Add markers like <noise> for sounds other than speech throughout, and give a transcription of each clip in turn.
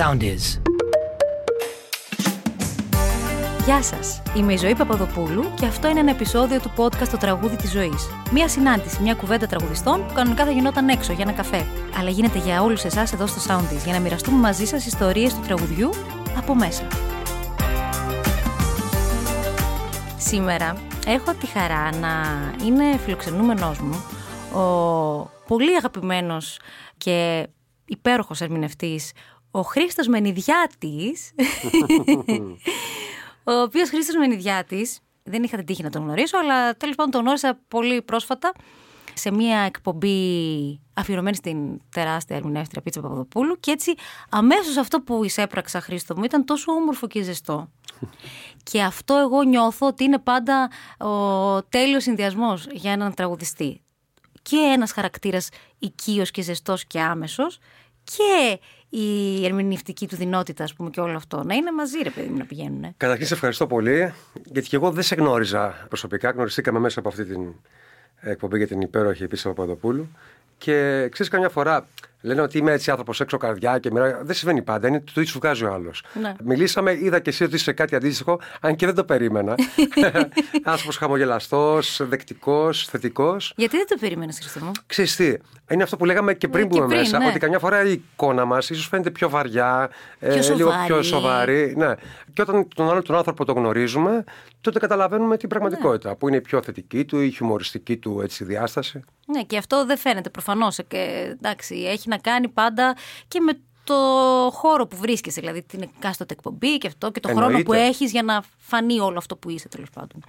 sound is. Γεια σας. Είμαι η Ζωή Παπαδοπούλου και αυτό είναι ένα επεισόδιο του podcast Το Τραγούδι της Ζωής. Μία συνάντηση, μια κουβέντα τραγουδιστών που κανονικά θα γινόταν έξω για ένα καφέ. Αλλά γίνεται για όλους εσάς εδώ στο Soundies για να μοιραστούμε μαζί σας ιστορίες του τραγουδιού από μέσα. Σήμερα έχω τη χαρά να είναι φιλοξενούμενός μου ο πολύ αγαπημένος και υπέροχος ερμηνευτής ο Χρήστος Μενιδιάτης <laughs> ο οποίος Χρήστος Μενιδιάτης δεν είχα την τύχη να τον γνωρίσω αλλά τέλος πάντων τον γνώρισα πολύ πρόσφατα σε μια εκπομπή αφιερωμένη στην τεράστια ερμηνεύτρια Πίτσα Παπαδοπούλου και έτσι αμέσως αυτό που εισέπραξα Χρήστο μου ήταν τόσο όμορφο και ζεστό. <laughs> και αυτό εγώ νιώθω ότι είναι πάντα ο τέλειος συνδυασμός για έναν τραγουδιστή. Και ένας χαρακτήρας οικείος και ζεστός και άμεσος και η ερμηνευτική του δυνότητα, ας πούμε, και όλο αυτό. Να είναι μαζί, ρε παιδί μου, να πηγαίνουν. Καταρχήν, σε ευχαριστώ πολύ, γιατί και εγώ δεν σε γνώριζα προσωπικά. Γνωριστήκαμε μέσα από αυτή την εκπομπή για την υπέροχη επίση Παπαδοπούλου. Και ξέρεις, καμιά φορά λένε ότι είμαι έτσι άνθρωπος έξω καρδιά και μοιρά. Δεν συμβαίνει πάντα. Είναι το ίδιο σου βγάζει ο άλλος. Ναι. Μιλήσαμε, είδα και εσύ ότι είσαι κάτι αντίστοιχο, αν και δεν το περίμενα. <laughs> <laughs> άνθρωπος χαμογελαστός, δεκτικός, θετικός. Γιατί δεν το περίμενες, Χριστό μου; Ξέρεις τι, είναι αυτό που λέγαμε και πριν Ναι, και μπούμε πριν, μέσα, ναι. ότι καμιά φορά η εικόνα μας ίσως φαίνεται πιο βαριά, ε, Πιο λίγο σοβαρή. πιο σοβαρή. Ναι. Και όταν τον άλλο τον άνθρωπο το γνωρίζουμε, τότε καταλαβαίνουμε την πραγματικότητα, Ναι. που είναι η πιο θετική του, η χιουμοριστική του έτσι, διάσταση. Ναι, και αυτό δεν φαίνεται προφανώς. Εντάξει, έχει να κάνει πάντα και με το χώρο που βρίσκεσαι, δηλαδή την εκάστοτε εκπομπή και αυτό και το χρόνο Εννοείται. που έχεις για να φανεί όλο αυτό που είσαι τέλος πάντων.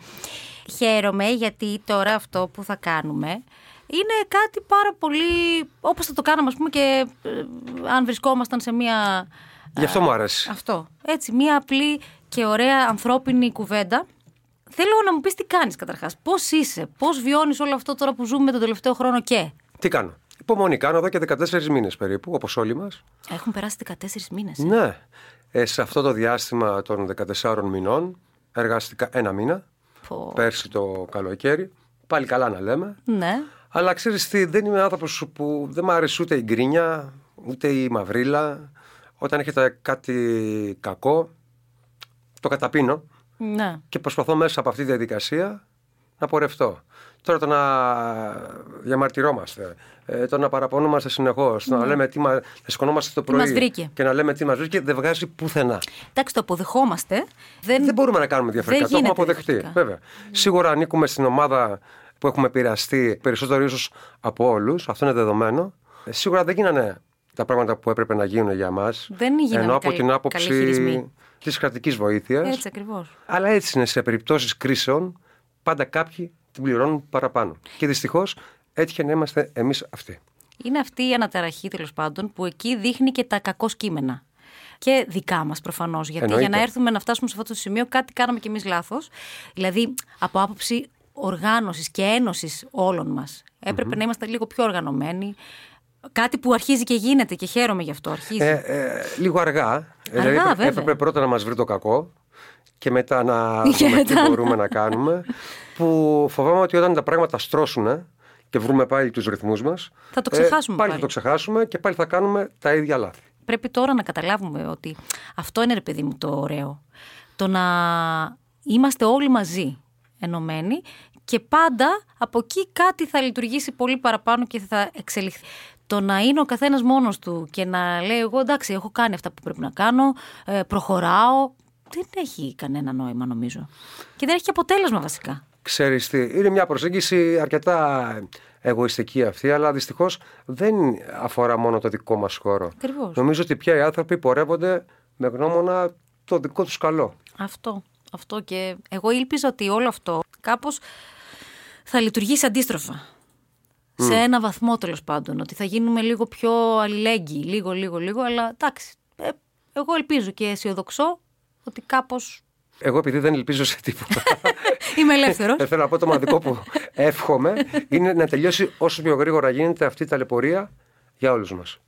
Χαίρομαι γιατί τώρα αυτό που θα κάνουμε είναι κάτι πάρα πολύ όπως θα το κάναμε ας πούμε και ε, αν βρισκόμασταν σε μια... Γι' αυτό μου αρέσει. Αυτό. Έτσι, μια απλή και ωραία ανθρώπινη κουβέντα. Θέλω να μου πεις τι κάνεις καταρχάς. Πώς είσαι, πώς βιώνεις όλο αυτό τώρα που ζούμε τον τελευταίο χρόνο και... Τι κάνω. Υπομονή κάνω εδώ και 14 μήνες περίπου, όπως όλοι μας. Έχουν περάσει 14 μήνες. ε; Ναι. Ε, σε αυτό το διάστημα των 14 μηνών εργάστηκα ένα μήνα. Πω. Πέρσι το καλοκαίρι. Πάλι καλά να λέμε. Ναι. Αλλά ξέρεις τι, δεν είμαι άνθρωπος που δεν μου αρέσει ούτε η γκρίνια, ούτε η μαυρίλα. Όταν έχετε κάτι κακό, το καταπίνω Ναι. και προσπαθώ μέσα από αυτή τη διαδικασία να πορευτώ. Τώρα το να διαμαρτυρόμαστε, ε, το να παραπονούμαστε συνεχώς, το να λέμε τι μα, να σηκωνόμαστε το Ναι. μας πρωί βρήκε. και να λέμε τι μας βρήκε, δεν βγάζει πουθενά. Εντάξει, το αποδεχόμαστε. Δεν, Δεν μπορούμε να κάνουμε διαφορετικά. Δεν Το έχουμε γίνεται αποδεχτεί. διαφορετικά. Βέβαια. Σίγουρα ανήκουμε στην ομάδα που έχουμε επηρεαστεί περισσότερο ίσως από όλους. Αυτό είναι δεδομένο. Ε, Σίγουρα δεν γίνανε τα πράγματα που έπρεπε να γίνουν για μας. Δεν γίνανε Ενώ από καλοί- την καλοί άποψη χειρισμοί. Της κρατικής βοήθειας. Έτσι ακριβώς. Αλλά έτσι είναι σε περιπτώσεις κρίσεων. Πάντα κάποιοι την πληρώνουν παραπάνω. Και δυστυχώς έτυχε να είμαστε εμείς αυτοί. Είναι αυτή η αναταραχή τέλος πάντων που εκεί δείχνει και τα κακό κείμενα. Και δικά μας προφανώς. Γιατί Εννοείται. για να έρθουμε να φτάσουμε σε αυτό το σημείο, κάτι κάναμε κι εμείς λάθος. Δηλαδή, από άποψη οργάνωσης και ένωσης όλων μας, επρεπε να είμαστε λίγο πιο οργανωμένοι. Κάτι που αρχίζει και γίνεται και χαίρομαι γι' αυτό. Αρχίζει. Ε, ε, λίγο αργά. δηλαδή έπρεπε, βέβαια. έπρεπε πρώτα να μας βρει το κακό και μετά να <laughs> Και δούμε τι μετά να- μπορούμε να κάνουμε. Που φοβάμαι ότι όταν τα πράγματα στρώσουν και βρούμε πάλι τους ρυθμούς μας. Θα το ξεχάσουμε πάλι. πάλι. θα το ξεχάσουμε και πάλι θα κάνουμε τα ίδια λάθη. Πρέπει τώρα να καταλάβουμε ότι αυτό είναι ρε παιδί μου το ωραίο. Το να είμαστε όλοι μαζί ενωμένοι και πάντα από εκεί κάτι θα λειτουργήσει πολύ παραπάνω και θα εξελιχθεί. Το να είναι ο καθένας μόνος του και να λέει εγώ εντάξει έχω κάνει αυτά που πρέπει να κάνω, ε, προχωράω, δεν έχει κανένα νόημα νομίζω. Και δεν έχει και αποτέλεσμα βασικά. Ξέρεις τι, είναι μια προσέγγιση αρκετά εγωιστική αυτή, αλλά δυστυχώς δεν αφορά μόνο το δικό μας χώρο. Ακριβώς. Νομίζω ότι πια οι άνθρωποι πορεύονται με γνώμονα το δικό τους καλό. Αυτό. Αυτό και εγώ ήλπιζα ότι όλο αυτό κάπως θα λειτουργήσει αντίστροφα. Σε ένα βαθμό τέλος πάντων. Ότι θα γίνουμε λίγο πιο αλληλέγγυοι. Λίγο, λίγο, λίγο. Αλλά εντάξει. ε, εγώ ελπίζω και αισιοδοξώ ότι κάπως Εγώ επειδή δεν ελπίζω σε τίποτα. <laughs> είμαι ελεύθερος. Ε, θέλω να πω το μοναδικό που εύχομαι είναι να τελειώσει όσο πιο γρήγορα γίνεται αυτή η ταλαιπωρία για όλους μας.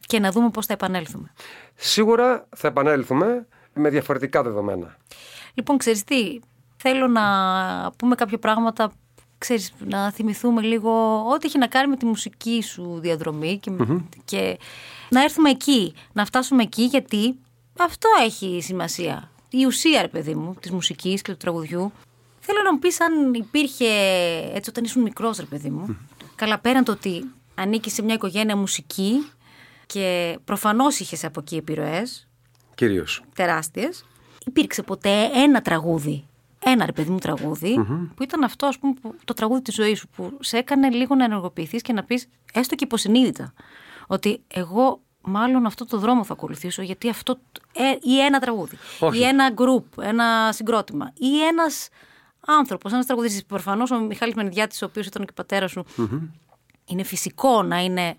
και να δούμε πώς θα επανέλθουμε. Σίγουρα θα επανέλθουμε με διαφορετικά δεδομένα. Λοιπόν, ξέρεις τι, θέλω να πούμε κάποια πράγματα ξέρεις, να θυμηθούμε λίγο ό,τι έχει να κάνει με τη μουσική σου διαδρομή και, και να έρθουμε εκεί, να φτάσουμε εκεί γιατί αυτό έχει σημασία. Η ουσία, ρε παιδί μου, της μουσικής και του τραγουδιού. Θέλω να μου πεις αν υπήρχε έτσι όταν ήσουν μικρός, ρε παιδί μου. Καλά πέραν το ότι ανήκεις σε μια οικογένεια μουσική και προφανώς είχες από εκεί επιρροές Κυρίως. τεράστιες. Υπήρξε ποτέ ένα τραγούδι, ένα ρε παιδί μου τραγουδι που ήταν αυτό, ας πούμε, που- το τραγούδι της ζωής σου, που σε έκανε λίγο να ενεργοποιηθείς και να πεις, έστω και υποσυνείδητα, ότι εγώ μάλλον αυτό το δρόμο θα ακολουθήσω, γιατί αυτό, τ- ε, ή ένα τραγούδι, Όχι. ή ένα γκρουπ, ένα συγκρότημα, ή ένας άνθρωπος, ένας τραγουδιστής. Προφανώς ο Μιχάλης Μενιδιάτης, ο οποίος ήταν και πατέρας σου, είναι φυσικό να είναι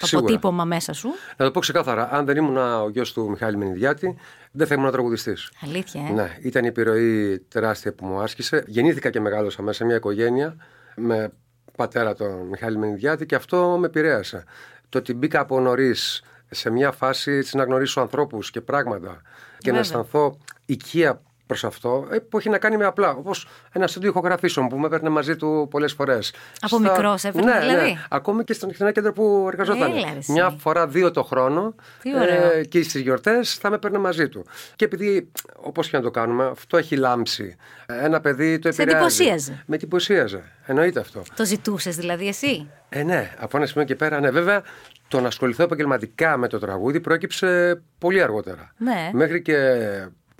το Σίγουρα. αποτύπωμα μέσα σου. Να το πω ξεκάθαρα, αν δεν ήμουν ο γιος του Μιχάλη Μενιδιάτη, δεν θα ήμουν τραγουδιστής. Αλήθεια, ε. Ναι, ήταν η επιρροή τεράστια που μου άσκησε. Γεννήθηκα και μεγάλωσα μέσα σε μια οικογένεια με πατέρα τον Μιχάλη Μενιδιάτη και αυτό με επηρέασε. Το ότι μπήκα από νωρίς σε μια φάση έτσι, να γνωρίσω ανθρώπους και πράγματα και να Βέβαια. αισθανθώ οικία προς αυτό, ε, που έχει να κάνει με απλά. Όπως ένα στούντιο ηχογραφήσεων που με έπαιρνε μαζί του πολλές φορές. Από μικρός έπαιρνε, ναι, δηλαδή; Ναι, ακόμη και στον ένα κέντρο που εργαζόταν. Έλα, ρε, εσύ. Μια φορά δύο το χρόνο. Τι ωραίο. ε, και στις γιορτές θα με έπαιρνε μαζί του. Και επειδή, όπως και να το κάνουμε, αυτό έχει λάμψει. Ένα παιδί το Σε επηρεάζει. εντυπωσίαζε. Με εντυπωσίαζε. Εννοείται αυτό. Το ζητούσες δηλαδή εσύ; Ε, ναι, από ένα σημείο και πέρα, ναι. Βέβαια, το να ασχοληθώ επαγγελματικά με το τραγούδι προέκυψε πολύ αργότερα. Ναι. Μέχρι και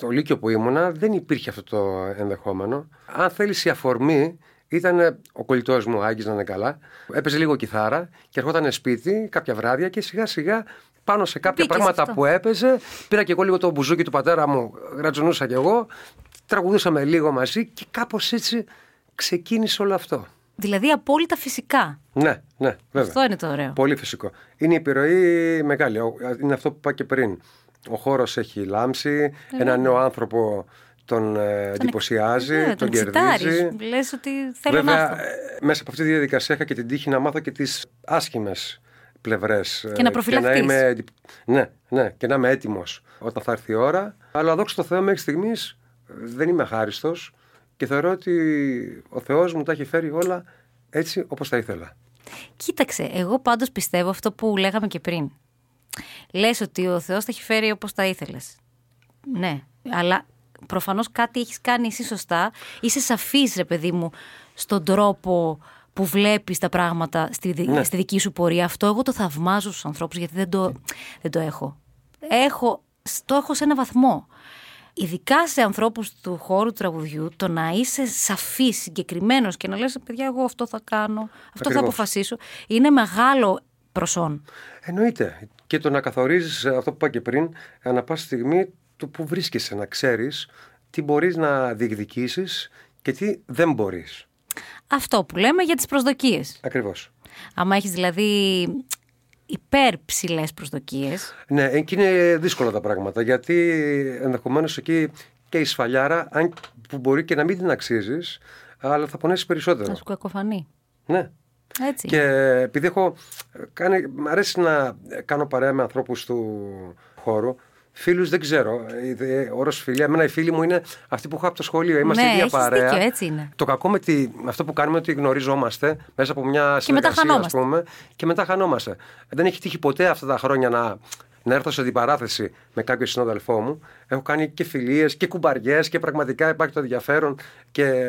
το Λύκειο που ήμουνα δεν υπήρχε αυτό το ενδεχόμενο. Αν θέλεις η αφορμή, ήταν ο κολλητός μου, ο Άγγις να είναι καλά. Έπαιζε λίγο κιθάρα και ερχόταν σπίτι κάποια βράδια και σιγά σιγά πάνω σε κάποια Μπήκες πράγματα αυτό. που έπαιζε. Πήρα και εγώ λίγο το μπουζούκι του πατέρα μου, γρατζουνούσα κι εγώ. Τραγουδούσαμε λίγο μαζί και κάπως έτσι ξεκίνησε όλο αυτό. Δηλαδή απόλυτα φυσικά. Ναι, ναι, βέβαια. Αυτό είναι το ωραίο. Πολύ φυσικό. Είναι η επιρροή μεγάλη. Ο- Είναι αυτό που είπα και πριν. Ο χώρος έχει λάμψει. Ένα νέο άνθρωπο τον ε, εντυπωσιάζει, Ε, τον, τον κερδίζει. εξητάρεις. Λες ότι θέλω να Βέβαια, έρθω. ε, μέσα από αυτή τη διαδικασία είχα και την τύχη να μάθω και τις άσχημες πλευρές. Και να προφυλαχθείς. είμαι, εντυπ- ναι, ναι, και να είμαι έτοιμος όταν θα έρθει η ώρα. Αλλά δόξα τω Θεώ, μέχρι στιγμής δεν είμαι αχάριστος και θεωρώ ότι ο Θεός μου τα έχει φέρει όλα έτσι όπως τα ήθελα. Κοίταξε, εγώ πάντως πιστεύω αυτό που λέγαμε και πριν. Λες ότι ο Θεός τα έχει φέρει όπως τα ήθελες. Ναι, αλλά προφανώς κάτι έχεις κάνει εσύ σωστά. Είσαι σαφής, ρε παιδί μου, στον τρόπο που βλέπεις τα πράγματα στη, δι- Ναι. στη δική σου πορεία. Αυτό εγώ το θαυμάζω στους ανθρώπους γιατί δεν το, δεν το έχω. έχω. Το έχω σε ένα βαθμό. Ειδικά σε ανθρώπους του χώρου του τραγουδιού, το να είσαι σαφής, συγκεκριμένος και να λες, παιδιά, εγώ αυτό θα κάνω, αυτό θα Ακριβώς. αποφασίσω, είναι μεγάλο προσόν. Εννοείται. Και το να καθορίζεις αυτό που είπα και πριν, ανά πάσα στιγμή του που βρίσκεσαι, να ξέρεις τι μπορείς να διεκδικήσεις και τι δεν μπορείς. Αυτό που λέμε για τις προσδοκίες. Ακριβώς. Άμα έχεις δηλαδή υπέρ ψηλές προσδοκίες, Ναι, εκεί είναι δύσκολα τα πράγματα γιατί ενδεχομένως εκεί και η σφαλιάρα, αν που μπορεί και να μην την αξίζεις, αλλά θα πονέσει περισσότερο. θα σου κακοφανεί. Ναι. Έτσι. Και επειδή έχω κάνει, μ' αρέσει να κάνω παρέα με ανθρώπους του χώρου, φίλους δεν ξέρω. Ε, Ο όρος φιλία, εμένα οι φίλοι μου είναι αυτοί που έχω από το σχολείο. Είμαστε Ναι, ίδια έχεις παρέα. δίκιο, έτσι είναι. Το κακό με, τη, με αυτό που κάνουμε είναι ότι γνωριζόμαστε μέσα από μια μετά συνεργασία, ας χανόμαστε. πούμε, και μετά χανόμαστε. Δεν έχει τύχει ποτέ αυτά τα χρόνια να, να έρθω σε αντιπαράθεση με κάποιο συνάδελφό μου. Έχω κάνει και φιλίες και κουμπαριές και πραγματικά υπάρχει το ενδιαφέρον και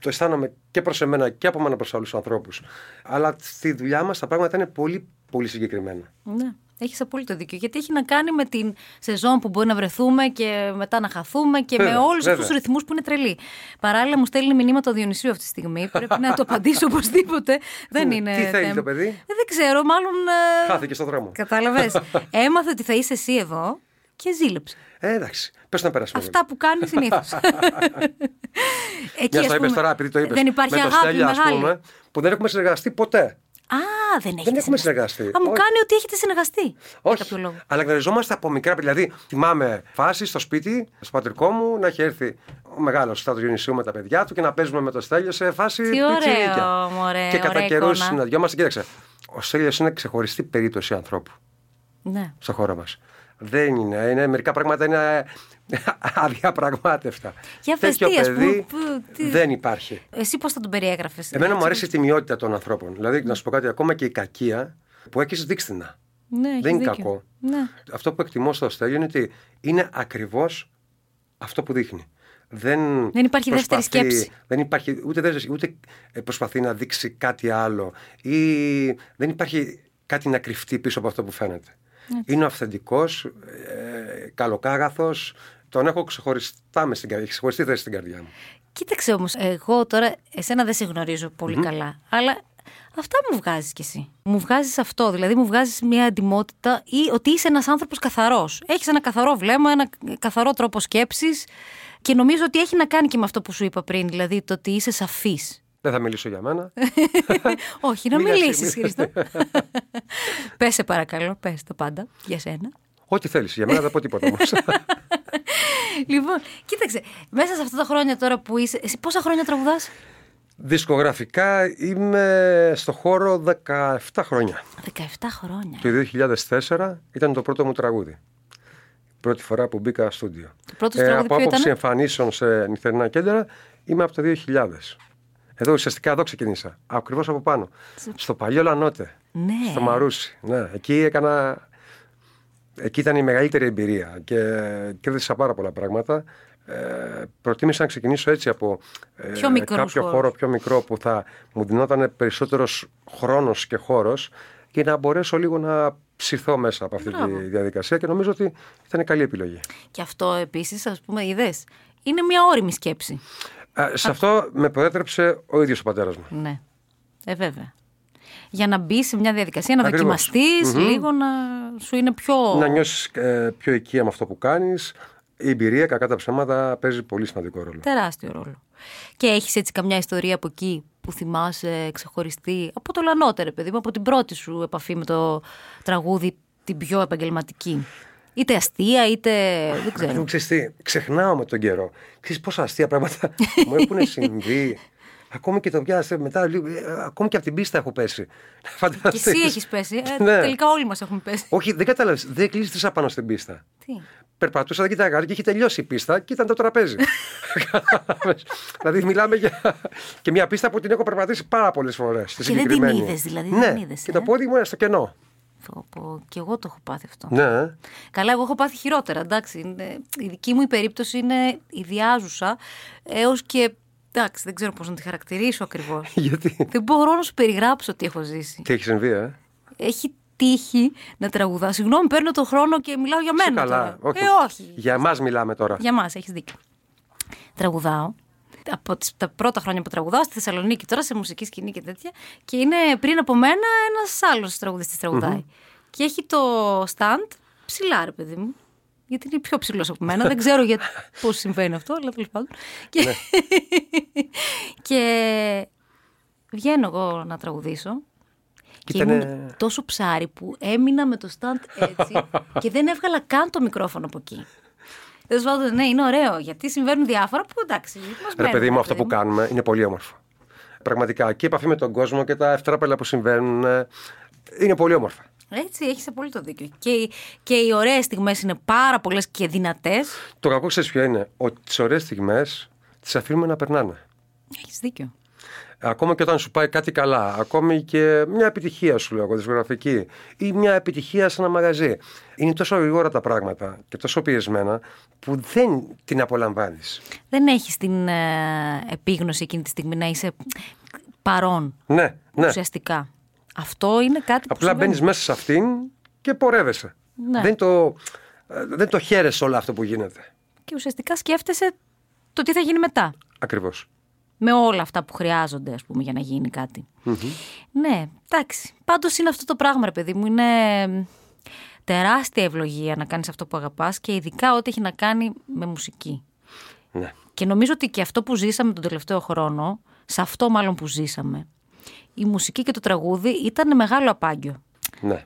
το αισθάνομαι και προς εμένα και από μένα προς άλλους ανθρώπους. Αλλά στη δουλειά μας τα πράγματα είναι πολύ, πολύ συγκεκριμένα. Ναι, έχεις απόλυτο δίκιο. Γιατί έχει να κάνει με την σεζόν που μπορεί να βρεθούμε και μετά να χαθούμε και Βέβαια, με όλους βέβαια. αυτούς τους ρυθμούς που είναι τρελοί. Παράλληλα μου στέλνει μηνύματα ο Διονυσίου αυτή τη στιγμή. <laughs> Πρέπει να το απαντήσω οπωσδήποτε. Δεν είναι. Τι θέλει θέμα. το παιδί; Ε, δεν ξέρω, μάλλον. ε, Χάθηκε στον δρόμο. Κατάλαβες. <laughs> Έμαθε ότι θα είσαι εσύ εδώ και ζήλεψε. Ε, εντάξει, πες να περάσουμε. λίγο. Αυτά που κάνει συνήθως. <laughs> Εκεί, Μιας ας το είπες πούμε, τώρα, επειδή το είπες. Δεν υπάρχει με το αγάπη Στέλιο, ας μεγάλη. πούμε, που δεν έχουμε συνεργαστεί ποτέ. Α, δεν έχετε έχουμε συνεργαστεί. Α, μου Όχι. κάνει ότι έχετε συνεργαστεί. Για Όχι. κάποιο λόγο. Αλλά γνωριζόμαστε από μικρά. Δηλαδή, θυμάμαι φάση στο σπίτι, στο πατρικό μου, να έχει έρθει ο μεγάλος στάτο Διονυσίου με τα παιδιά του και να παίζουμε με το Στέλιο σε φάση Τι ωραίο, πιτσιρίκια. μωρέ, Και κατά ωραία καιρούς εικόνα. συναντιόμαστε. Κοίταξε, ο Στέλιος είναι ξεχωριστή περίπτωση ανθρώπου Ναι. στο χώρο μας. Δεν είναι. είναι μερικά πράγματα είναι <laughs> αδιαπραγμάτευτα. Για πες Τέτοιο τι, ας παιδί πούμε, που- τι- δεν υπάρχει. Εσύ πώς θα τον περιέγραφες. Εμένα μου αρέσει η τιμιότητα των ανθρώπων. Δηλαδή, να σου πω κάτι, ακόμα και η κακία που έχεις δείξτηνα. Ναι, έχεις δεν είναι δίκιο. κακό. Ναι. Αυτό που εκτιμώ στο Στέλιο είναι ότι είναι ακριβώς αυτό που δείχνει. Δεν, Δεν υπάρχει δεύτερη προσπαθεί- σκέψη. Δεν υπάρχει ούτε, δεύτερη, ούτε ε, προσπαθεί να δείξει κάτι άλλο ή δεν υπάρχει κάτι να κρυφτεί πίσω από αυτό που φαίνεται. Είναι αυθεντικός, ε, καλοκάγαθο. Τον έχω ξεχωριστά μες στην καρδιά, έχει ξεχωριστή θέση στην καρδιά μου. Κοίταξε όμως, εγώ τώρα εσένα δεν σε γνωρίζω πολύ καλά, αλλά αυτά μου βγάζεις κι εσύ. Μου βγάζεις αυτό, δηλαδή μου βγάζεις μια εντυμότητα ή ότι είσαι ένας άνθρωπος καθαρός. Έχεις ένα καθαρό βλέμμα, ένα καθαρό τρόπο σκέψης και νομίζω ότι έχει να κάνει και με αυτό που σου είπα πριν, δηλαδή το ότι είσαι σαφής. Δεν θα μιλήσω για μένα. <laughs> Όχι, να Μίλα εσύ, μιλήσεις, μίλα. Χρήστο. <laughs> πες σε παρακαλώ, πες το πάντα για σένα. Ό,τι θέλεις. Για μένα δεν πω τίποτα όμως. <laughs> Λοιπόν, κοίταξε, μέσα σε αυτά τα χρόνια τώρα που είσαι. Εσύ πόσα χρόνια τραγουδάς; Δισκογραφικά είμαι στο χώρο 17 χρόνια. 17 χρόνια. Το 2004 ήταν το πρώτο μου τραγούδι. Πρώτη φορά που μπήκα στούντιο. Το πρώτο σου τραγούδι από ποιο άποψη ήτανε; εμφανίσεων σε νυχτερινά κέντρα είμαι από το 2000. Εδώ ουσιαστικά εδώ ξεκίνησα. Ακριβώς από πάνω. Στο παλιό Λανότε. Ναι. Στο Μαρούσι. Ναι. Εκεί έκανα. Εκεί ήταν η μεγαλύτερη εμπειρία και κέρδισα πάρα πολλά πράγματα. Ε, προτίμησα να ξεκινήσω έτσι από ε, Πιο μικρούς κάποιο χώρους. χώρο πιο μικρό που θα μου δινόταν περισσότερος χρόνος και χώρος και να μπορέσω λίγο να ψηθώ μέσα από αυτή Μπράβο. τη διαδικασία και νομίζω ότι ήταν καλή επιλογή. Και αυτό επίσης, ας πούμε, είδες. Είναι μια όρημη σκέψη. Ε, σε αυτό με προέτρεψε ο ίδιος ο πατέρας μου. Ναι. Ε, βέβαια. Για να μπει σε μια διαδικασία, να Ακριβώς. δοκιμαστείς λίγο, να σου είναι πιο. Να νιώσεις ε, πιο οικία με αυτό που κάνεις. Η εμπειρία, κακά τα ψέματα, παίζει πολύ σημαντικό ρόλο. Τεράστιο ρόλο. Και έχεις έτσι καμιά ιστορία από εκεί που θυμάσαι ξεχωριστή; Από το λανότερο, παιδί μου, από την πρώτη σου επαφή με το τραγούδι, την πιο επαγγελματική; Είτε αστεία, είτε. δεν ξέρω. Μου ξέρεις τι, ξεχνάω με τον καιρό. Ξέρεις πόσα αστεία πράγματα <laughs> μου έχουν συμβεί. Ακόμη και το πιάσε μετά, λίγο, ε, ακόμη και από την πίστα έχω πέσει. <laughs> Και Φανταστείς. εσύ έχεις πέσει. Ε, Ναι. Τελικά όλοι μας έχουμε πέσει. Όχι, δεν κατάλαβες. Δεν κλείστησα πάνω στην πίστα. Τι; Περπατούσα, δεν κοιτάγα και είχε τελειώσει η πίστα και ήταν το τραπέζι. <laughs> Κατάλαβες. δηλαδή, μιλάμε για και μια πίστα που την έχω περπατήσει πάρα πολλές φορές. Και δεν την είδες, δηλαδή, δεν Ναι, την είδες, και ε; το πόδι μου είναι στο κενό. Πω, πω, και εγώ το έχω πάθει αυτό. Ναι, ε. Καλά, εγώ έχω πάθει χειρότερα. Εντάξει, είναι, η δική μου η περίπτωση είναι ιδιάζουσα έως και. Εντάξει, δεν ξέρω πώς να τη χαρακτηρίσω ακριβώς. <laughs> γιατί; δεν μπορώ να σου περιγράψω τι έχω ζήσει. Τι έχει συμβεί, ε; Έχει τύχει να τραγουδά. Συγγνώμη, παίρνω τον χρόνο και μιλάω για Είσαι μένα. καλά. τώρα. Ε, όχι. Για εμάς μιλάμε τώρα. Για μα, έχεις δίκιο. Τραγουδάω. Από τις, τα πρώτα χρόνια που τραγουδάω στη Θεσσαλονίκη, τώρα σε μουσική σκηνή και τέτοια. Και είναι πριν από μένα ένας άλλος τραγουδιστής τραγουδάει. Και έχει το stand ψηλά, ρε παιδί μου. Γιατί είναι πιο ψηλός από μένα. Δεν ξέρω για <laughs> πώς συμβαίνει αυτό, αλλά τέλος πάντων. Και... Ναι. <laughs> και βγαίνω εγώ να τραγουδήσω. Και Ήτανε- ήμουν τόσο ψάρι που έμεινα με το stand έτσι <laughs> και δεν έβγαλα καν το μικρόφωνο από εκεί. Τέλο πάντων, ναι, είναι ωραίο γιατί συμβαίνουν διάφορα που εντάξει. Μας Ρε μένουν, παιδί μου, ρε αυτό που παιδί κάνουμε είναι πολύ όμορφο. Πραγματικά. Και η επαφή με τον κόσμο και τα ευτράπελα που συμβαίνουν ε, είναι πολύ όμορφα. Έτσι, έχεις απόλυτο δίκιο. Και, οι- και οι ωραίες στιγμές είναι πάρα πολλές και δυνατές. Το κακό ξέρεις ποιο είναι; Ότι τις ωραίες στιγμές τις αφήνουμε να περνάνε. Έχεις δίκιο. Ακόμα και όταν σου πάει κάτι καλά, ακόμη και μια επιτυχία σου λέω εγώ, δισκογραφική, ή μια επιτυχία σε ένα μαγαζί. Είναι τόσο γρήγορα τα πράγματα και τόσο πιεσμένα που δεν την απολαμβάνεις. Δεν έχεις την ε, επίγνωση εκείνη τη στιγμή να είσαι παρόν Ναι, ναι. ουσιαστικά. Αυτό είναι κάτι που. Απλά συμβαίνει. μπαίνεις μέσα σε αυτήν και πορεύεσαι. Ναι. Δεν, το, ε, δεν το χαίρεσαι όλο αυτό που γίνεται. Και ουσιαστικά σκέφτεσαι το τι θα γίνει μετά. Ακριβώς. Με όλα αυτά που χρειάζονται, ας πούμε, για να γίνει κάτι. Ναι, εντάξει. Πάντως είναι αυτό το πράγμα, ρε παιδί μου. Είναι τεράστια ευλογία να κάνεις αυτό που αγαπάς και ειδικά ό,τι έχει να κάνει με μουσική. Ναι. Και νομίζω ότι και αυτό που ζήσαμε τον τελευταίο χρόνο, σε αυτό μάλλον που ζήσαμε, η μουσική και το τραγούδι ήταν μεγάλο απάγγιο. ναι.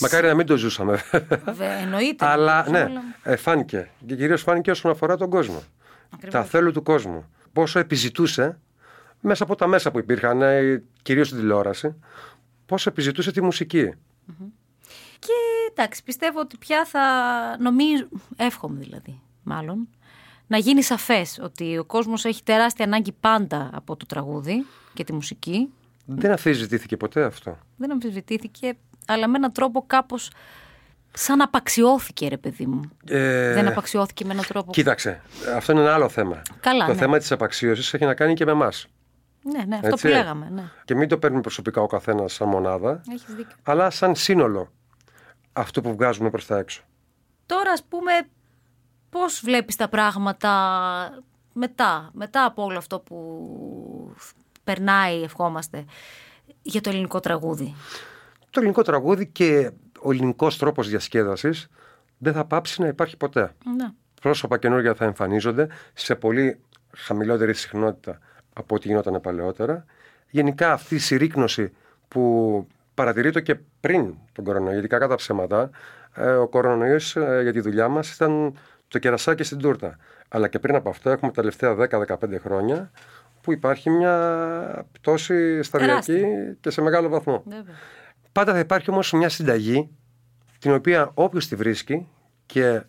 Μακάρι να μην το ζούσαμε. Βέβαια, εννοείται. Αλλά ναι, Αλλά- ε, φάνηκε. Και κυρίως φάνηκε όσον αφορά τον κόσμο. Ακριβώς. Τα θέλου του κόσμου. Πόσο επιζητούσε μέσα από τα μέσα που υπήρχαν, κυρίως στην τηλεόραση, πόσο επιζητούσε τη μουσική. Και εντάξει, πιστεύω ότι πια θα νομίζω, εύχομαι δηλαδή, μάλλον, να γίνει σαφές ότι ο κόσμος έχει τεράστια ανάγκη πάντα από το τραγούδι και τη μουσική. Δεν αμφισβητήθηκε ποτέ αυτό. Δεν αμφισβητήθηκε, αλλά με έναν τρόπο κάπως σαν απαξιώθηκε ρε παιδί μου. Ε, Δεν απαξιώθηκε με έναν τρόπο. Κοίταξε, αυτό είναι ένα άλλο θέμα. Καλά, το ναι. θέμα της απαξίωσης έχει να κάνει και με εμάς. Ναι, ναι, αυτό Έτσι. που λέγαμε. Ναι. Και μην το παίρνουμε προσωπικά ο καθένας σαν μονάδα, Έχεις δίκιο. αλλά σαν σύνολο αυτό που βγάζουμε προς τα έξω. Τώρα ας πούμε πώς βλέπεις τα πράγματα μετά, μετά από όλο αυτό που περνάει, ευχόμαστε, για το ελληνικό τραγούδι; Το ελληνικό τραγούδι και ο ελληνικός τρόπος διασκέδασης δεν θα πάψει να υπάρχει ποτέ. Ναι. Πρόσωπα καινούργια θα εμφανίζονται σε πολύ χαμηλότερη συχνότητα από ό,τι γινόταν παλαιότερα. Γενικά αυτή η συρρήκνωση που παρατηρείται και πριν τον κορονοϊό, γιατί κακά τα ψέματα, ε, ο κορονοϊός ε, για τη δουλειά μας ήταν το κερασάκι στην τούρτα. Αλλά και πριν από αυτό έχουμε τα τελευταία 10-15 χρόνια που υπάρχει μια πτώση σταδιακή Τεράστια. και σε μεγάλο βαθμό. Βέβαια. Πάντα θα υπάρχει όμως μια συνταγή την οποία όποιος τη βρίσκει και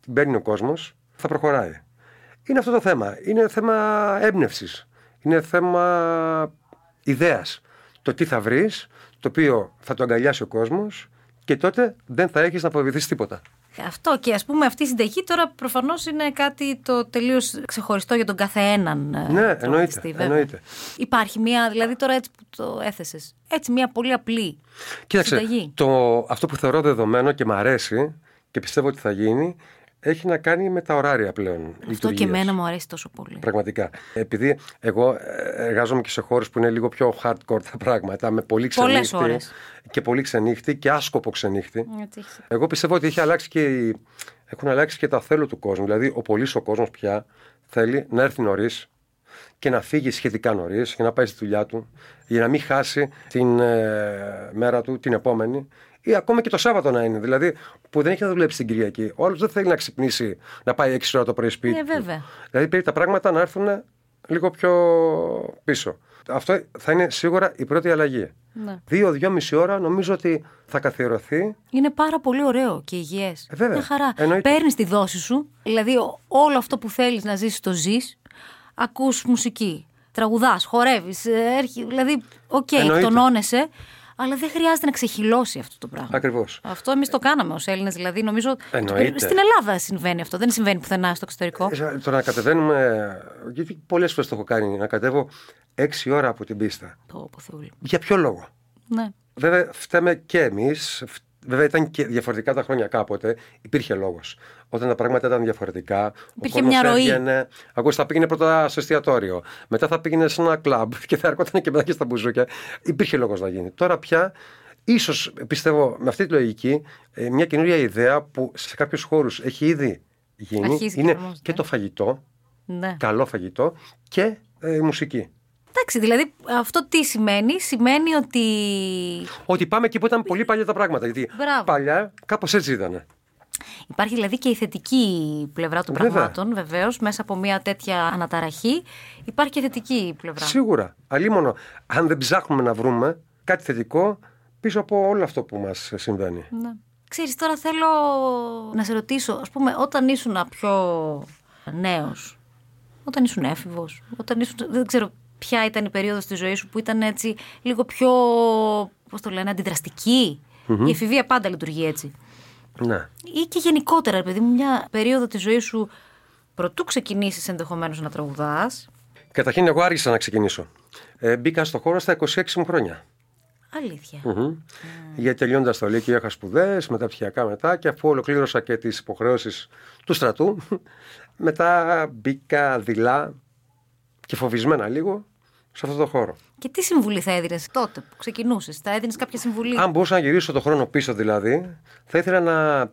την παίρνει ο κόσμος θα προχωράει. Είναι αυτό το θέμα. Είναι θέμα έμπνευσης. Είναι θέμα ιδέας. Το τι θα βρεις, το οποίο θα το αγκαλιάσει ο κόσμος και τότε δεν θα έχεις να φοβηθείς τίποτα. Αυτό και ας πούμε αυτή η συνταγή τώρα προφανώς είναι κάτι το τελείως ξεχωριστό για τον κάθε έναν ε, Ναι, τραγουδιστή, εννοείται, βέβαια. εννοείται. Υπάρχει μια, δηλαδή τώρα έτσι που το έθεσες, έτσι μια πολύ απλή Κοίταξε, συνταγή. το, αυτό που θεωρώ δεδομένο και μ' αρέσει και πιστεύω ότι θα γίνει, έχει να κάνει με τα ωράρια πλέον. Αυτό και λειτουργίας. εμένα μου αρέσει τόσο πολύ. Πραγματικά. Επειδή εγώ ε, εργάζομαι και σε χώρε που είναι λίγο πιο hardcore τα πράγματα, με πολύ Πολλές ξενύχτη ώρες. και πολύ ξενύχτη και άσκοπο ξενύχτη. Έτσι έχεις. Εγώ πιστεύω ότι έχει αλλάξει και, η- έχουν αλλάξει και τα θέλω του κόσμου. Δηλαδή, ο πολύς ο κόσμος πια θέλει να έρθει νωρίς και να φύγει σχετικά νωρίς και να πάει στη δουλειά του για να μην χάσει την ε, μέρα του, την επόμενη. Ή ακόμα και το Σάββατο να είναι. Δηλαδή, που δεν έχει να δουλέψει την Κυριακή. Ο άλλος δεν θέλει να ξυπνήσει, να πάει 6 ώρα το πρωί σπίτι. Ε, του. βέβαια. Δηλαδή, πρέπει τα πράγματα να έρθουν λίγο πιο πίσω. Αυτό θα είναι σίγουρα η πρώτη αλλαγή. Ναι. Δύο-δυόμιση ώρα νομίζω ότι θα καθιερωθεί Είναι πάρα πολύ ωραίο και υγιές. Ε, βέβαια. Μια χαρά. Εννοείται. Παίρνεις τη δόση σου, δηλαδή ο- όλο αυτό που θέλεις να ζήσεις το ζεις. Ακούς μουσική. Τραγουδάς, χορεύεις. Δηλαδή, οκέι, Εννοείται. εκτονώνεσαι, αλλά δεν χρειάζεται να ξεχειλώσει αυτό το πράγμα. ακριβώς. Αυτό εμείς το κάναμε ως Έλληνες. Δηλαδή, νομίζω. Εννοείται. Στην Ελλάδα συμβαίνει αυτό. Δεν συμβαίνει πουθενά στο εξωτερικό. Ε, Το να κατεβαίνουμε. Γιατί πολλές φορές το έχω κάνει, να κατέβω έξι ώρα από την πίστα. Το πω Θεούλη. Για ποιο λόγο; Ναι. Βέβαια, φταίμε και εμείς. Βέβαια, ήταν και διαφορετικά τα χρόνια κάποτε. Υπήρχε λόγος. Όταν τα πράγματα ήταν διαφορετικά. Υπήρχε ο κόσμος μια ροή. Έβγαινε, ακούω, θα πήγαινε πρώτα στο εστιατόριο. Μετά θα πήγαινε σε ένα κλαμπ <laughs> και θα έρχονταν και μετά και στα μπουζούκια. Υπήρχε λόγος να γίνει. Τώρα πια, ίσως πιστεύω με αυτή τη λογική, ε, μια καινούρια ιδέα που σε κάποιους χώρους έχει ήδη γίνει Αρχίζει και είναι εφαρμόζεται. και το φαγητό, ναι. καλό φαγητό και ε, η μουσική. Εντάξει, δηλαδή αυτό τι σημαίνει; Σημαίνει ότι. Ότι πάμε εκεί που ήταν πολύ παλιά τα πράγματα. Γιατί Μπράβο. παλιά κάπως έτσι ήταν. Υπάρχει δηλαδή και η θετική πλευρά των Βέβαια. πραγμάτων, βεβαίως, μέσα από μια τέτοια αναταραχή. Υπάρχει και η θετική πλευρά. Σίγουρα. Αλίμονο, αν δεν ψάχνουμε να βρούμε κάτι θετικό πίσω από όλο αυτό που μας συμβαίνει. Ναι. Ξέρεις, τώρα θέλω να σε ρωτήσω, ας πούμε, όταν ήσουν πιο νέος, όταν ήσουν έφηβος, όταν ήσουν, δεν ξέρω ποια ήταν η περίοδος της ζωής σου που ήταν έτσι λίγο πιο, πώς το λένε, αντιδραστική. Η εφηβεία πάντα λειτουργεί έτσι. Ναι. Ή και γενικότερα, ρε παιδί μου, μια περίοδο της ζωής σου προτού ξεκινήσεις ενδεχομένως να τραγουδάς. Καταρχήν, εγώ άργησα να ξεκινήσω. Ε, μπήκα στο χώρο στα 26 μου χρόνια. Αλήθεια. Μμμ. Γιατί τελειώνοντα το Λύκειο είχα σπουδές, μεταπτυχιακά μετά και αφού ολοκλήρωσα και τις υποχρεώσεις του στρατού, <laughs> μετά μπήκα δειλά και φοβισμένα λίγο σε αυτό το χώρο. Και τι συμβουλή θα έδινες τότε που ξεκινούσες, θα έδινες κάποια συμβουλή; Αν μπορούσα να γυρίσω το χρόνο πίσω δηλαδή, θα ήθελα να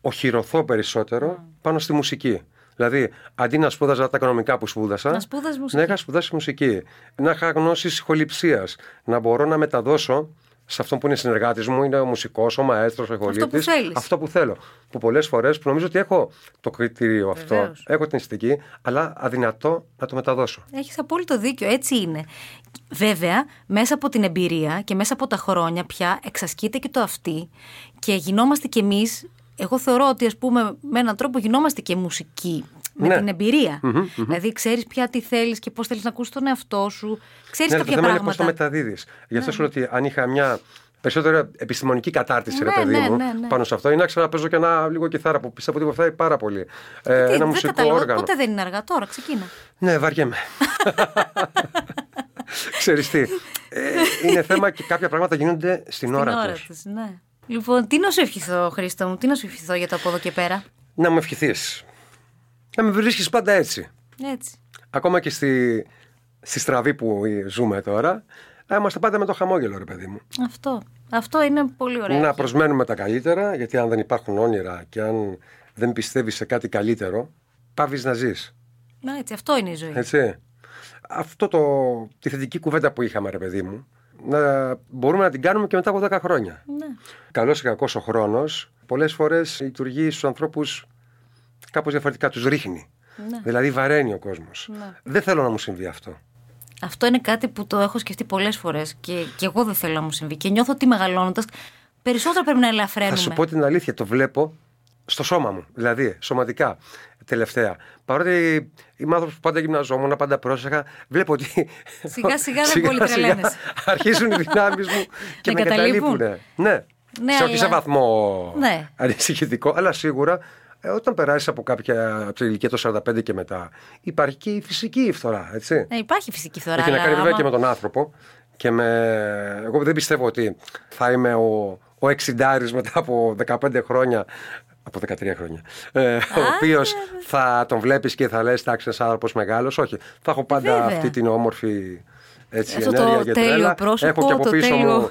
οχυρωθώ περισσότερο πάνω στη μουσική. Δηλαδή, αντί να σπούδαζα τα οικονομικά που σπούδασα, Να σπούδαζες μουσική. να είχα σπουδάσει μουσική. Να είχα γνώσεις ηχοληψίας. Να μπορώ να μεταδώσω σε αυτόν που είναι συνεργάτης μου, είναι ο μουσικός, ο μαέστρος, ο ηχολήπτη. Αυτό που θέλεις. Αυτό που θέλω. Που πολλές φορές που νομίζω ότι έχω το κριτήριο αυτό, Βεβαίως. έχω την αισθητική, αλλά αδυνατό να το μεταδώσω. Έχεις απόλυτο δίκιο, έτσι είναι. Βέβαια, μέσα από την εμπειρία και μέσα από τα χρόνια πια εξασκείται και το αυτή και γινόμαστε κι εμείς, εγώ θεωρώ ότι ας πούμε με έναν τρόπο γινόμαστε και μουσικοί με Ναι. την εμπειρια Δηλαδή ξέρεις πια τι θέλεις και πώς θέλεις να ακούσεις τον εαυτό σου. Ξέρεις Ναι, το κάποια θέμα είναι πώς πράγματα. το μεταδίδεις. Γι' αυτό σου λέω ότι αν είχα μια περισσότερο επιστημονική κατάρτιση, ρε Ναι, παιδί ναι, μου, ναι, ναι. πάνω σε αυτό, ή να ξαναπέζω και ένα λίγο κιθάρα που πιστεύω ότι βοηθάει πάρα πολύ. Ε, Τι, ένα δεν μουσικό κατάλαβα, όργανο. ποτέ δεν είναι αργά τώρα, ξεκίνα. Ναι, βαριέμαι. <laughs> Ξέρεις τι, ε, είναι θέμα και κάποια πράγματα γίνονται στην, Την ώρα, ώρα τους. τους, ναι. Λοιπόν, τι να σου ευχηθώ, Χρήστο μου, τι να σου ευχηθώ για το από εδώ και πέρα; Να μου ευχηθείς. Να με βρίσκεις πάντα έτσι. Έτσι. Ακόμα και στη, στη στραβή που ζούμε τώρα, να είμαστε πάντα με το χαμόγελο, ρε παιδί μου. Αυτό. Αυτό είναι πολύ ωραίο. Να προσμένουμε τα καλύτερα, γιατί αν δεν υπάρχουν όνειρα και αν δεν πιστεύεις σε κάτι καλύτερο, πάβεις να ζεις. Να, έτσι, αυτό είναι η ζωή. Έτσι. Αυτό το, τη θετική κουβέντα που είχαμε, ρε παιδί μου, να μπορούμε να την κάνουμε και μετά από 10 χρόνια. Ναι. Καλός ή κακός ο χρόνος, πολλές φορές λειτουργεί στους ανθρώπους κάπως διαφορετικά, τους ρίχνει. Ναι. Δηλαδή βαραίνει ο κόσμος. Ναι. Δεν θέλω να μου συμβεί αυτό. Αυτό είναι κάτι που το έχω σκεφτεί πολλές φορές και, και εγώ δεν θέλω να μου συμβεί. Και νιώθω ότι μεγαλώνοντας περισσότερο πρέπει να ελαφραίνουμε. Θα σου πω την αλήθεια, το βλέπω στο σώμα μου. Δηλαδή, σωματικά, τελευταία. Παρότι είμαι άνθρωπος που πάντα γυμναζόμουν, πάντα πρόσεχα, βλέπω ότι. Σιγά σιγά δεν <laughs> πολύ τρελαίνεσαι. Αρχίζουν οι δυνάμεις μου <laughs> και Με με καταλείπουν. καταλείπουν. Ναι. Ναι, σε, όχι σε αλλά- βαθμό Ναι. ανησυχητικό, αλλά σίγουρα ε, όταν περάσεις από κάποια από την ηλικία των 45 και μετά, υπάρχει και η φυσική φθορά, έτσι. Ναι, υπάρχει φυσική φθορά. Έχει να αλλά κάνει βέβαια άμα- και με τον άνθρωπο. Και με... Εγώ δεν πιστεύω ότι θα είμαι ο, ο εξιντάρης μετά από 15 χρόνια. Από 13 χρόνια. Ε, ο οποίος θα τον βλέπεις και θα λες: Εντάξει, ένας άνθρωπος μεγάλος. Όχι. Θα έχω πάντα Βέβαια. αυτή την όμορφη έτσι, Αυτό το ενέργεια και τέλειο τρέλα. πρόσωπο, Έχω και από το πίσω τέλειο- μου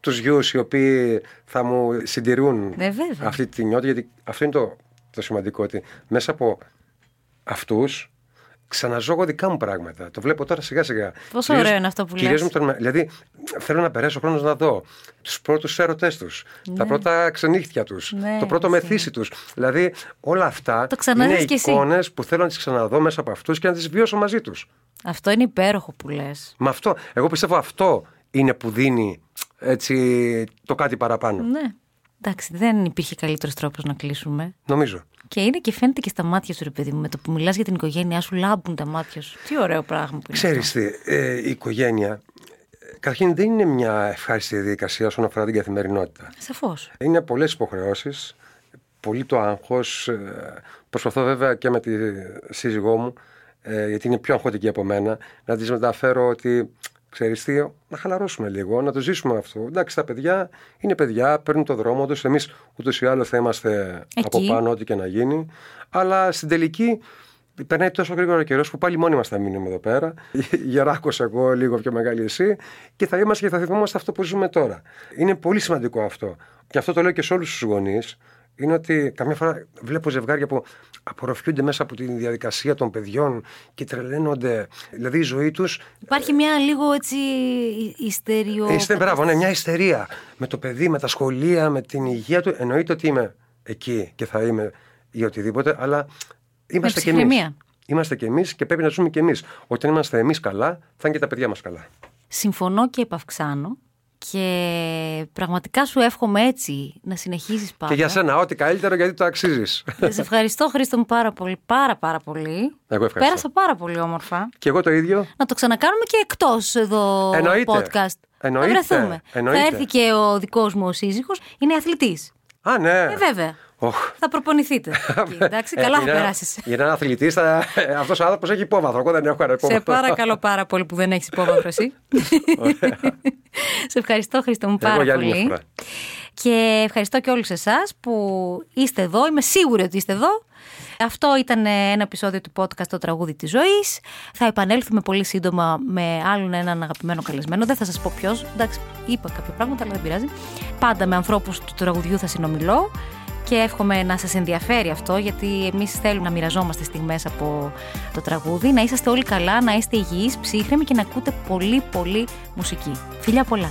τους γιους οι οποίοι θα μου συντηρούν Ναι, βέβαια. αυτή τη νιώτη. Γιατί αυτό είναι το, το σημαντικό. Ότι μέσα από αυτούς ξαναζώ εγώ δικά μου πράγματα. Το βλέπω τώρα σιγά σιγά. Πόσο Κυρίως- ωραίο είναι αυτό που κυρίως λες. με τον- δηλαδή, θέλω να περάσω χρόνος να δω τους πρώτους έρωτε τους, τα πρώτα ξενύχτια τους, Ναι, το πρώτο ισχύει. μεθύσι τους. Δηλαδή, όλα αυτά Το ξαναζεις είναι κι εσύ. εικόνες που θέλω να τις ξαναδώ μέσα από αυτούς και να τις βιώσω μαζί τους. Αυτό είναι υπέροχο που λες. Με αυτό, εγώ πιστεύω αυτό είναι που δίνει έτσι, το κάτι παραπάνω. Ναι. Εντάξει, δεν υπήρχε καλύτερος τρόπος να κλείσουμε. Νομίζω. Και είναι και φαίνεται και στα μάτια σου, ρε παιδί μου. Με το που μιλάς για την οικογένειά σου, λάμπουν τα μάτια σου. Τι ωραίο πράγμα που είναι. Ξέρεις τι, ε, η οικογένεια ε, καταρχήν δεν είναι μια ευχάριστη διαδικασία όσον αφορά την καθημερινότητα. Σαφώς. Είναι πολλές υποχρεώσεις, πολύ το άγχος. ε, Προσπαθώ βέβαια και με τη σύζυγό μου, ε, γιατί είναι πιο αγχωτική από μένα, να της μεταφέρω ότι ξέρεις τι, να χαλαρώσουμε λίγο, να το ζήσουμε αυτό. Εντάξει, τα παιδιά είναι παιδιά, παίρνουν το δρόμο τους, εμείς ούτως ή άλλως θα είμαστε Εκεί. από πάνω ό,τι και να γίνει, αλλά στην τελική Περνάει τόσο γρήγορα καιρός που πάλι μόνοι μας θα μείνουμε εδώ πέρα. <laughs> Γεράκος εγώ, λίγο πιο μεγάλη εσύ, και θα είμαστε και θα θυμόμαστε αυτό που ζούμε τώρα. Είναι πολύ σημαντικό αυτό. Και αυτό το λέω και σε όλους τους γονείς. Είναι ότι καμιά φορά βλέπω ζευγάρια που απορροφιούνται μέσα από τη διαδικασία των παιδιών και τρελαίνονται. Δηλαδή η ζωή τους. Υπάρχει μια λίγο έτσι ιστεριο. Είστε μπράβο, ναι, μια ιστερία. Με το παιδί, με τα σχολεία, με την υγεία του. Εννοείται ότι είμαι εκεί και θα είμαι ή οτιδήποτε, αλλά είμαστε κι εμείς. ψυχραιμία. Είμαστε κι εμείς και πρέπει να ζούμε κι εμείς. Όταν είμαστε εμείς καλά, θα είναι και τα παιδιά μας καλά. Συμφωνώ και επαυξάνω. Και πραγματικά σου εύχομαι έτσι να συνεχίσεις πάντα. Και για σένα, ό,τι καλύτερο γιατί το αξίζεις. Σε ευχαριστώ Χρήστο μου πάρα πολύ, πάρα πάρα πολύ. Εγώ ευχαριστώ. Πέρασα πάρα πολύ όμορφα. και εγώ το ίδιο. Να το ξανακάνουμε και εκτός εδώ Εννοείται. podcast. Εννοείται. Θα βρεθούμε. Εννοείται. Θα έρθει και ο δικός μου ο σύζυγος, είναι αθλητής. Α, ναι. Ε, βέβαια. Οχ. Θα προπονηθείτε. <laughs> εκεί, εντάξει, καλά θα για- περάσεις. Για έναν αθλητής, αυτός ο άνθρωπος έχει υπόβαθρο. Εγώ δεν έχω κανένα Σε υπόβαθρο. παρακαλώ πάρα πολύ που δεν έχεις υπόβαθρο εσύ. <laughs> <laughs> Σε ευχαριστώ Χρήστο μου Εγώ πάρα για άλλη μια πολύ. Φορά. Και ευχαριστώ και όλους εσάς που είστε εδώ. Είμαι σίγουρη ότι είστε εδώ. Αυτό ήταν ένα επεισόδιο του podcast «Το τραγούδι της ζωής». Θα επανέλθουμε πολύ σύντομα με άλλον έναν αγαπημένο καλεσμένο. Δεν θα σας πω ποιος. Εντάξει, είπα κάποια πράγματα, αλλά δεν πειράζει. Πάντα με ανθρώπους του τραγουδιού θα συνομιλώ. Και εύχομαι να σας ενδιαφέρει αυτό, γιατί εμείς θέλουμε να μοιραζόμαστε στιγμές από το τραγούδι. Να είσαστε όλοι καλά, να είστε υγιείς, ψύχρεμοι και να ακούτε πολύ πολύ μουσική. Φιλιά πολλά!